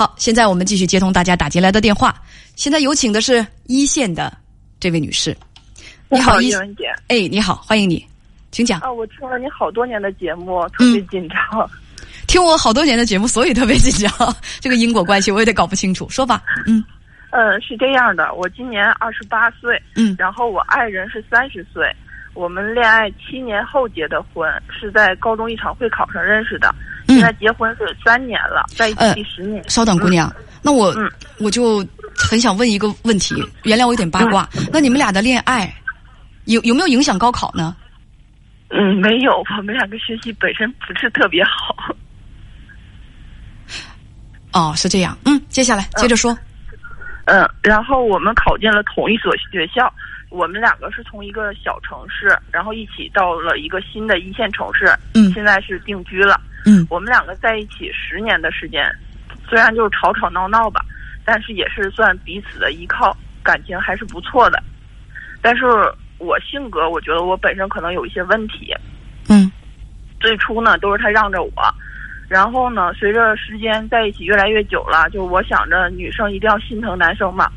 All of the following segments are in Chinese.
好，现在我们继续接通大家打进来的电话。现在有请的是一线的这位女士。你好，叶文姐。哎，你好，欢迎你，请讲。啊，我听了你好多年的节目，特别紧张。听我好多年的节目，所以特别紧张。这个因果关系我有点搞不清楚，说吧。嗯。呃，是这样的，我今年二十八岁。嗯。然后我爱人是三十岁，我们恋爱七年后结的婚，是在高中一场会考上认识的。现在结婚是三年了，在一起第十年。稍等，姑娘，那我我就很想问一个问题，原谅我有点八卦。那你们俩的恋爱有有没有影响高考呢？嗯，没有，我们两个学习本身不是特别好。哦，是这样。嗯，接下来接着说。嗯，然后我们考进了同一所学校。我们两个是从一个小城市，然后一起到了一个新的一线城市。嗯，现在是定居了。嗯，我们两个在一起十年的时间，虽然就是吵吵闹闹吧，但是也是算彼此的依靠，感情还是不错的。但是我性格，我觉得我本身可能有一些问题。嗯，最初呢都是他让着我，然后呢随着时间在一起越来越久了，就我想着女生一定要心疼男生嘛，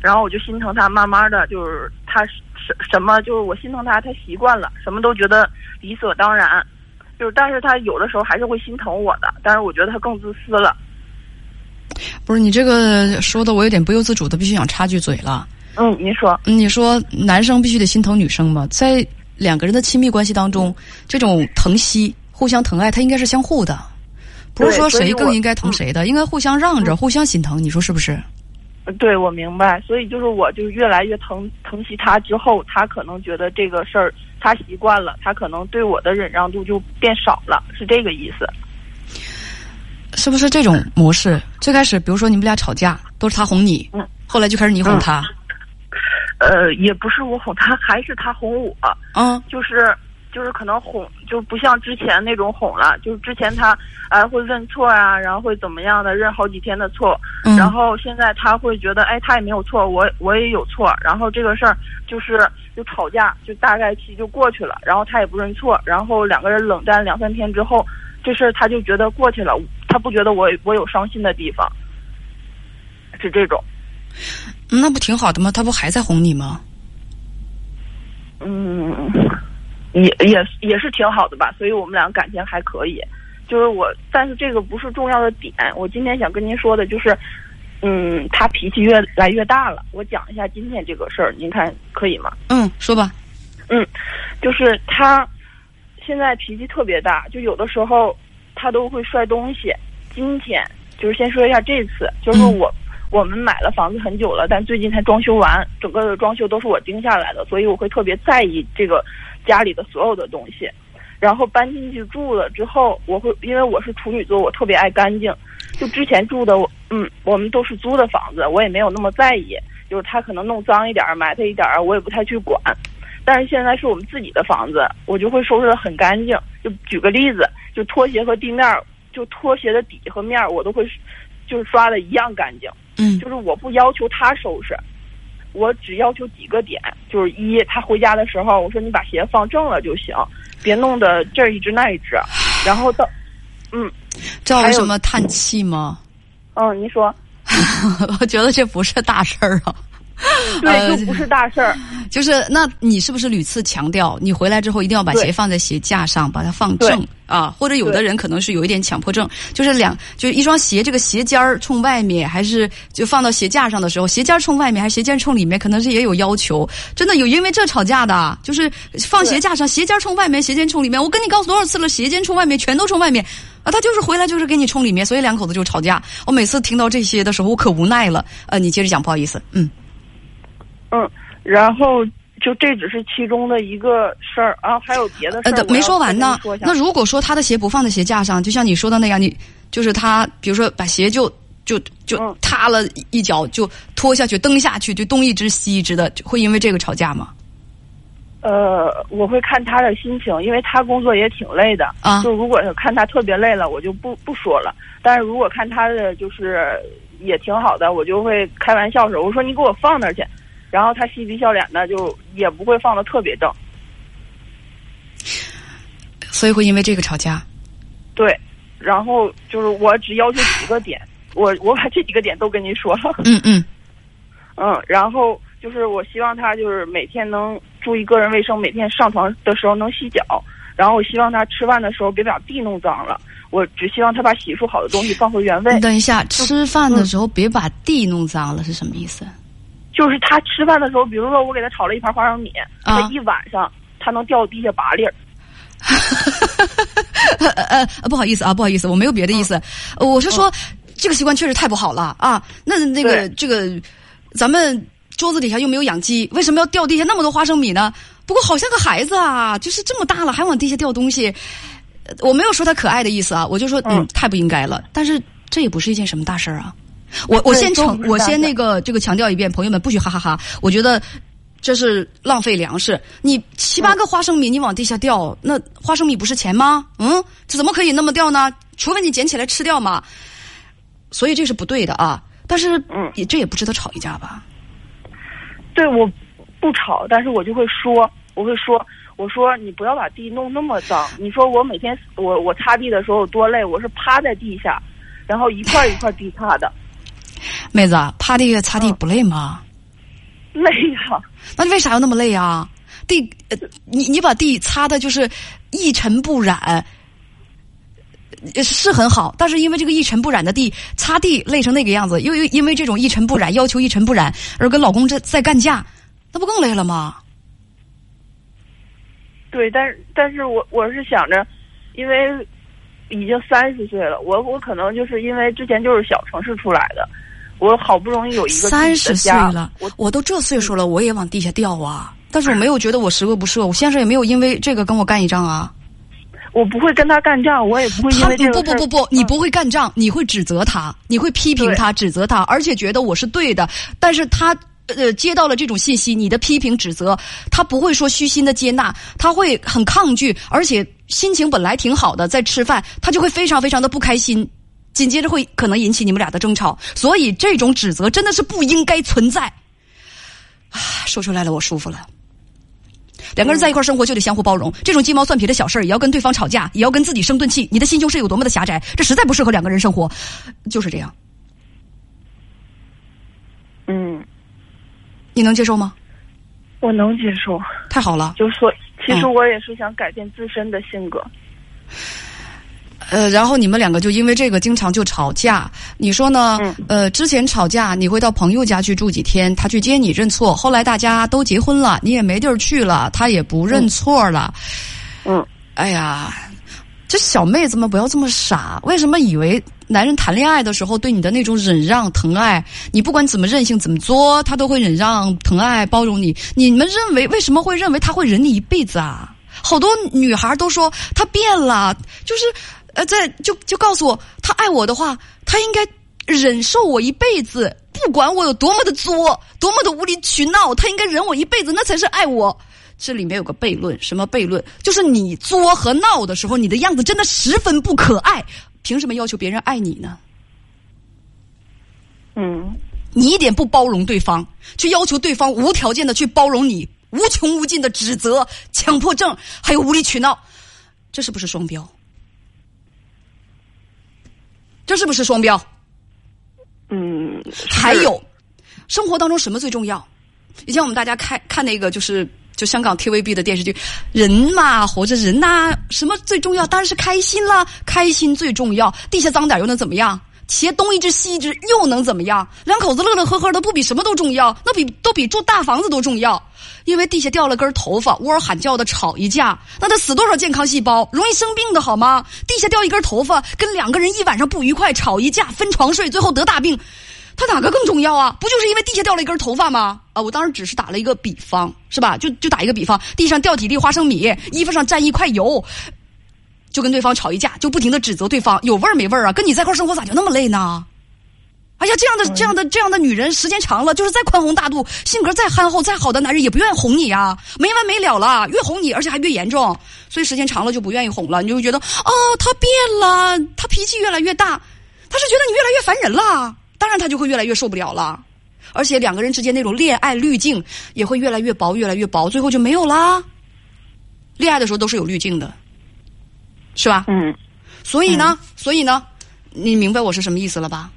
然后我就心疼他，慢慢的就是他什什么就是我心疼他，他习惯了，什么都觉得理所当然。就是，但是他有的时候还是会心疼我的，但是我觉得他更自私了。不是你这个说的，我有点不由自主的，必须想插句嘴了。嗯，您说，你说男生必须得心疼女生吗？在两个人的亲密关系当中，这种疼惜、互相疼爱，它应该是相互的，不是说谁更应该疼谁的，应该互相让着、互相心疼。你说是不是？对，我明白。所以就是，我就越来越疼疼惜他之后，他可能觉得这个事儿。他习惯了，他可能对我的忍让度就变少了，是这个意思。是不是这种模式？最开始，比如说你们俩吵架，都是他哄你，嗯，后来就开始你哄他。呃，也不是我哄他，还是他哄我。嗯，就是。就是可能哄就不像之前那种哄了，就是之前他哎会认错啊，然后会怎么样的认好几天的错，然后现在他会觉得哎他也没有错，我我也有错，然后这个事儿就是就吵架就大概期就过去了，然后他也不认错，然后两个人冷战两三天之后，这事儿他就觉得过去了，他不觉得我我有伤心的地方，是这种，那不挺好的吗？他不还在哄你吗？嗯。也也也是挺好的吧，所以我们俩感情还可以。就是我，但是这个不是重要的点。我今天想跟您说的就是，嗯，他脾气越来越大了。我讲一下今天这个事儿，您看可以吗？嗯，说吧。嗯，就是他现在脾气特别大，就有的时候他都会摔东西。今天就是先说一下这次，就是我我们买了房子很久了，但最近才装修完，整个的装修都是我定下来的，所以我会特别在意这个。家里的所有的东西，然后搬进去住了之后，我会因为我是处女座，我特别爱干净。就之前住的，嗯，我们都是租的房子，我也没有那么在意。就是他可能弄脏一点、埋汰一点，我也不太去管。但是现在是我们自己的房子，我就会收拾的很干净。就举个例子，就拖鞋和地面，就拖鞋的底和面，我都会就是刷的一样干净。嗯，就是我不要求他收拾。我只要求几个点，就是一，他回家的时候，我说你把鞋放正了就行，别弄得这一只那一只。然后到，嗯，知道为什么叹气吗？嗯，您说。我觉得这不是大事儿啊。对，就不是大事儿。就是，那你是不是屡次强调，你回来之后一定要把鞋放在鞋架上，把它放正啊？或者有的人可能是有一点强迫症，就是两，就是一双鞋，这个鞋尖儿冲外面，还是就放到鞋架上的时候，鞋尖冲外面还是鞋尖冲里面，可能是也有要求。真的有因为这吵架的，就是放鞋架上，鞋尖冲外面，鞋尖冲里面。我跟你告诉多少次了，鞋尖冲外面，全都冲外面啊！他就是回来就是给你冲里面，所以两口子就吵架。我每次听到这些的时候，我可无奈了。呃，你接着讲，不好意思，嗯。嗯，然后就这只是其中的一个事儿啊，还有别的事儿。呃，没说完呢。那如果说他的鞋不放在鞋架上，就像你说的那样，你就是他，比如说把鞋就就就塌了一脚，就拖下去蹬下去，就东一只西一只的，会因为这个吵架吗？呃，我会看他的心情，因为他工作也挺累的啊。就如果是看他特别累了，我就不不说了。但是如果看他的就是也挺好的，我就会开玩笑说：“我说你给我放那儿去。”然后他嬉皮笑脸的，就也不会放的特别正，所以会因为这个吵架。对，然后就是我只要求几个点，我我把这几个点都跟您说了。嗯嗯 嗯，然后就是我希望他就是每天能注意个人卫生，每天上床的时候能洗脚。然后我希望他吃饭的时候别把地弄脏了，我只希望他把洗漱好的东西放回原位你。等一下，吃饭的时候别把地弄脏了是什么意思？就是他吃饭的时候，比如说我给他炒了一盘花生米，啊他一晚上他能掉地下八粒儿。呃呃，不好意思啊，不好意思，我没有别的意思，呃我是说、这个习惯确实太不好了啊。那那个这个，咱们桌子底下又没有养鸡，为什么要掉地下那么多花生米呢？不过好像个孩子啊，就是这么大了还往地下掉东西，呃我没有说他可爱的意思啊，我就说嗯嗯太不应该了。但是这也不是一件什么大事儿啊。我我先承都不是大事我先那个这个强调一遍，朋友们不许哈哈哈我觉得这是浪费粮食。你七八个花生米你往地下掉，那花生米不是钱吗？嗯，这怎么可以那么掉呢？除非你捡起来吃掉嘛。所以这是不对的啊。但是，嗯也这也不值得吵一架吧？对，我不吵，但是我就会说，我会说，我说你不要把地弄那么脏。你说我每天我我擦地的时候有多累，我是趴在地下，然后一块一块地擦的，妹子啊，趴地下擦地嗯不累吗？累呀、那你为啥要那么累啊？地，呃你你把地擦的就是一尘不染，呃是很好，但是因为这个一尘不染的地，擦地累成那个样子，又又因为这种一尘不染，要求一尘不染，而跟老公这在干架，那不更累了吗？对，但是但是我我是想着，因为已经三十岁了，我我可能就是因为之前就是小城市出来的，我好不容易有一个三十岁了我，我都这岁数了，我也往地下掉啊！但是我没有觉得我十恶不赦，我先生也没有因为这个跟我干一仗啊。我不会跟他干仗，我也不会因他为这个不不不不你不会干仗，你会指责他，你会批评他、指责他，而且觉得我是对的。但是他呃接到了这种信息，你的批评指责，他不会说虚心的接纳，他会很抗拒，而且心情本来挺好的，在吃饭，他就会非常非常的不开心，紧接着会可能引起你们俩的争吵。所以这种指责真的是不应该存在。啊，说出来了，我舒服了。两个人在一块儿生活就得相互包容，这种鸡毛蒜皮的小事儿也要跟对方吵架，也要跟自己生顿气，你的心胸是有多么的狭窄，这实在不适合两个人生活，就是这样，嗯，你能接受吗？我能接受。太好了，就是说，其实嗯我也是想改变自身的性格。呃，然后你们两个就因为这个经常就吵架，你说呢？嗯呃，之前吵架你会到朋友家去住几天，他去接你认错，后来大家都结婚了，你也没地儿去了，他也不认错了，嗯，哎呀，这小妹子们不要这么傻！为什么以为男人谈恋爱的时候对你的那种忍让、疼爱，你不管怎么任性、怎么作，他都会忍让、疼爱、包容你？你们认为为什么会认为他会忍你一辈子啊？好多女孩都说他变了，就是呃，在就就告诉我，他爱我的话，他应该忍受我一辈子，不管我有多么的作，多么的无理取闹，他应该忍我一辈子，那才是爱我。这里面有个悖论，什么悖论？就是你作和闹的时候，你的样子真的十分不可爱，凭什么要求别人爱你呢？嗯，你一点不包容对方，去要求对方无条件的去包容你，无穷无尽的指责、强迫症，还有无理取闹，这是不是双标？这是不是双标？嗯，还有，生活当中什么最重要？以前我们大家看看那个就是就香港 TVB 的电视剧，人嘛，活着人呐、什么最重要？当然是开心啦，开心最重要。地下脏点又能怎么样？鞋东一只西一只又能怎么样？两口子乐乐呵呵的，不比什么都重要？那比都比住大房子都重要。因为地下掉了根头发，呜儿喊叫的吵一架，那得死多少健康细胞，容易生病的好吗？地下掉一根头发，跟两个人一晚上不愉快吵一架，分床睡，最后得大病，他哪个更重要啊？不就是因为地下掉了一根头发吗？啊，我当时只是打了一个比方，是吧？就就打一个比方，地上掉几粒花生米，衣服上沾一块油，就跟对方吵一架，就不停的指责对方有味儿没味儿啊？跟你在一块儿生活咋就那么累呢？哎呀，这样的这样的这样的女人，时间长了，就是再宽宏大度，性格再憨厚再好的男人，也不愿意哄你呀，没完没了了，越哄你，而且还越严重，所以时间长了就不愿意哄了，你就会觉得哦，他变了，他脾气越来越大，他是觉得你越来越烦人了，当然他就会越来越受不了了，而且两个人之间那种恋爱滤镜也会越来越薄，越来越薄，最后就没有啦。恋爱的时候都是有滤镜的，是吧？嗯，所以呢，所以呢，你明白我是什么意思了吧？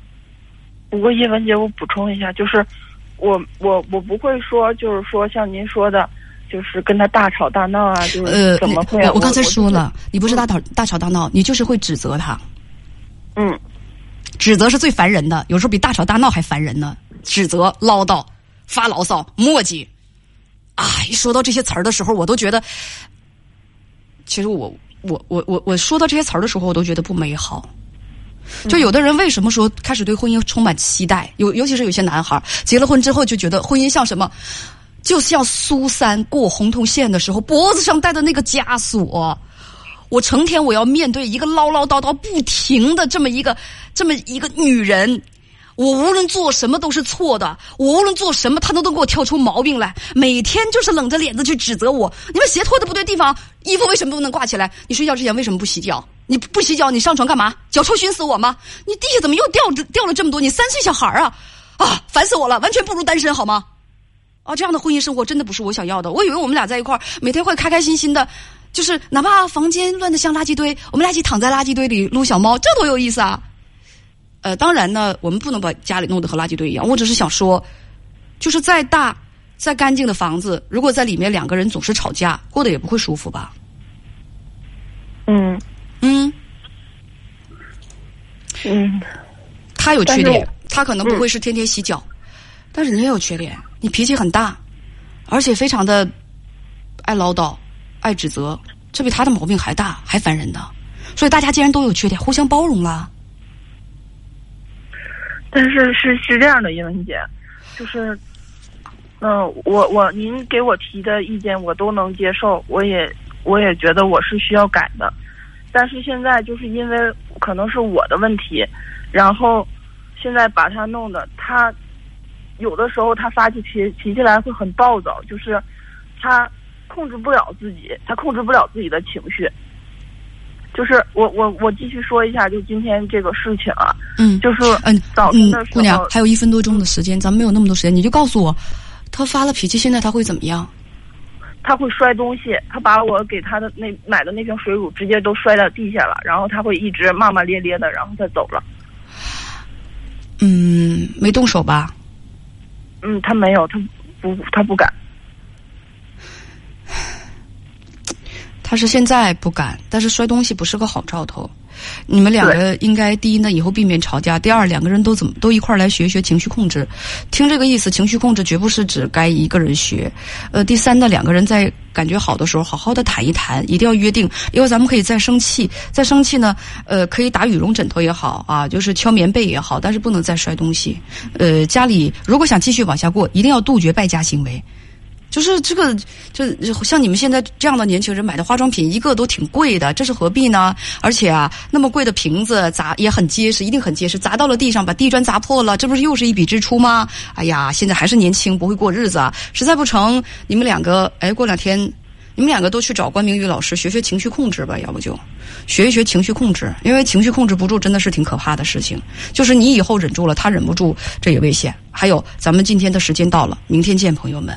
不过叶文姐，我补充一下，就是我我我不会说，就是说像您说的，就是跟他大吵大闹啊，就是呃，怎么会、啊？我刚才说了，我你不是大吵大吵大闹，你就是会指责他。嗯，指责是最烦人的，有时候比大吵大闹还烦人呢。指责、唠叨、发牢骚、磨叽，啊！一说到这些词儿的时候，我都觉得，其实我我我我我说到这些词儿的时候，我都觉得不美好。就有的人为什么说开始对婚姻充满期待？尤尤其是有些男孩结了婚之后就觉得婚姻像什么，就像苏三过红铜线的时候脖子上戴的那个枷锁。我成天我要面对一个唠唠叨叨不停的这么一个这么一个女人。我无论做什么都是错的，我无论做什么，他都能给我挑出毛病来。每天就是冷着脸子去指责我。你们鞋脱的不对地方，衣服为什么不能挂起来？你睡觉之前为什么不洗脚？你不洗脚，你上床干嘛？脚臭熏死我吗？你地下怎么又掉掉了这么多？你三岁小孩啊！啊，烦死我了，完全不如单身好吗？啊，这样的婚姻生活真的不是我想要的。我以为我们俩在一块儿，每天会开开心心的，就是哪怕房间乱得像垃圾堆，我们俩一起躺在垃圾堆里撸小猫，这多有意思啊！呃，当然呢，我们不能把家里弄得和垃圾堆一样。我只是想说，就是再大、再干净的房子，如果在里面两个人总是吵架，过得也不会舒服吧？嗯嗯，嗯，他有缺点他可能不会是天天洗脚，但是你也有缺点，你脾气很大，而且非常的爱唠叨、爱指责，这比他的毛病还大，还烦人的。所以大家既然都有缺点，互相包容啦。但是是是这样的，英文姐，就是，嗯、我我您给我提的意见我都能接受，我也我也觉得我是需要改的，但是现在就是因为可能是我的问题，然后现在把他弄得他有的时候他发起脾脾气来会很暴躁，就是他控制不了自己，他控制不了自己的情绪。就是我我我继续说一下，就今天这个事情啊，嗯，就是嗯嗯早晨的，时候，姑娘，还有一分多钟的时间，咱们没有那么多时间，你就告诉我，他发了脾气，现在他会怎么样？他会摔东西，他把我给他的那买的那瓶水乳直接都摔到地下了，然后他会一直骂骂咧咧的，然后他走了。嗯，没动手吧？嗯，他没有，他不，他不敢。他是现在不敢，但是摔东西不是个好兆头。你们两个应该第一呢，以后避免吵架；第二，两个人都怎么都一块儿来学学情绪控制。听这个意思，情绪控制绝不是指该一个人学。呃，第三呢，两个人在感觉好的时候，好好的谈一谈，一定要约定。因为咱们可以再生气，再生气呢，呃，可以打羽绒枕头也好啊，就是敲棉被也好，但是不能再摔东西。呃，家里如果想继续往下过，一定要杜绝败家行为。就是这个，就像你们现在这样的年轻人买的化妆品，一个都挺贵的，这是何必呢？而且啊，那么贵的瓶子砸也很结实，一定很结实，砸到了地上，把地砖砸破了，这不是又是一笔支出吗？哎呀，现在还是年轻，不会过日子啊！实在不成，你们两个，哎，过两天，你们两个都去找关明宇老师学学情绪控制吧，要不就学一学情绪控制，因为情绪控制不住真的是挺可怕的事情。就是你以后忍住了，他忍不住，这也危险。还有，咱们今天的时间到了，明天见，朋友们。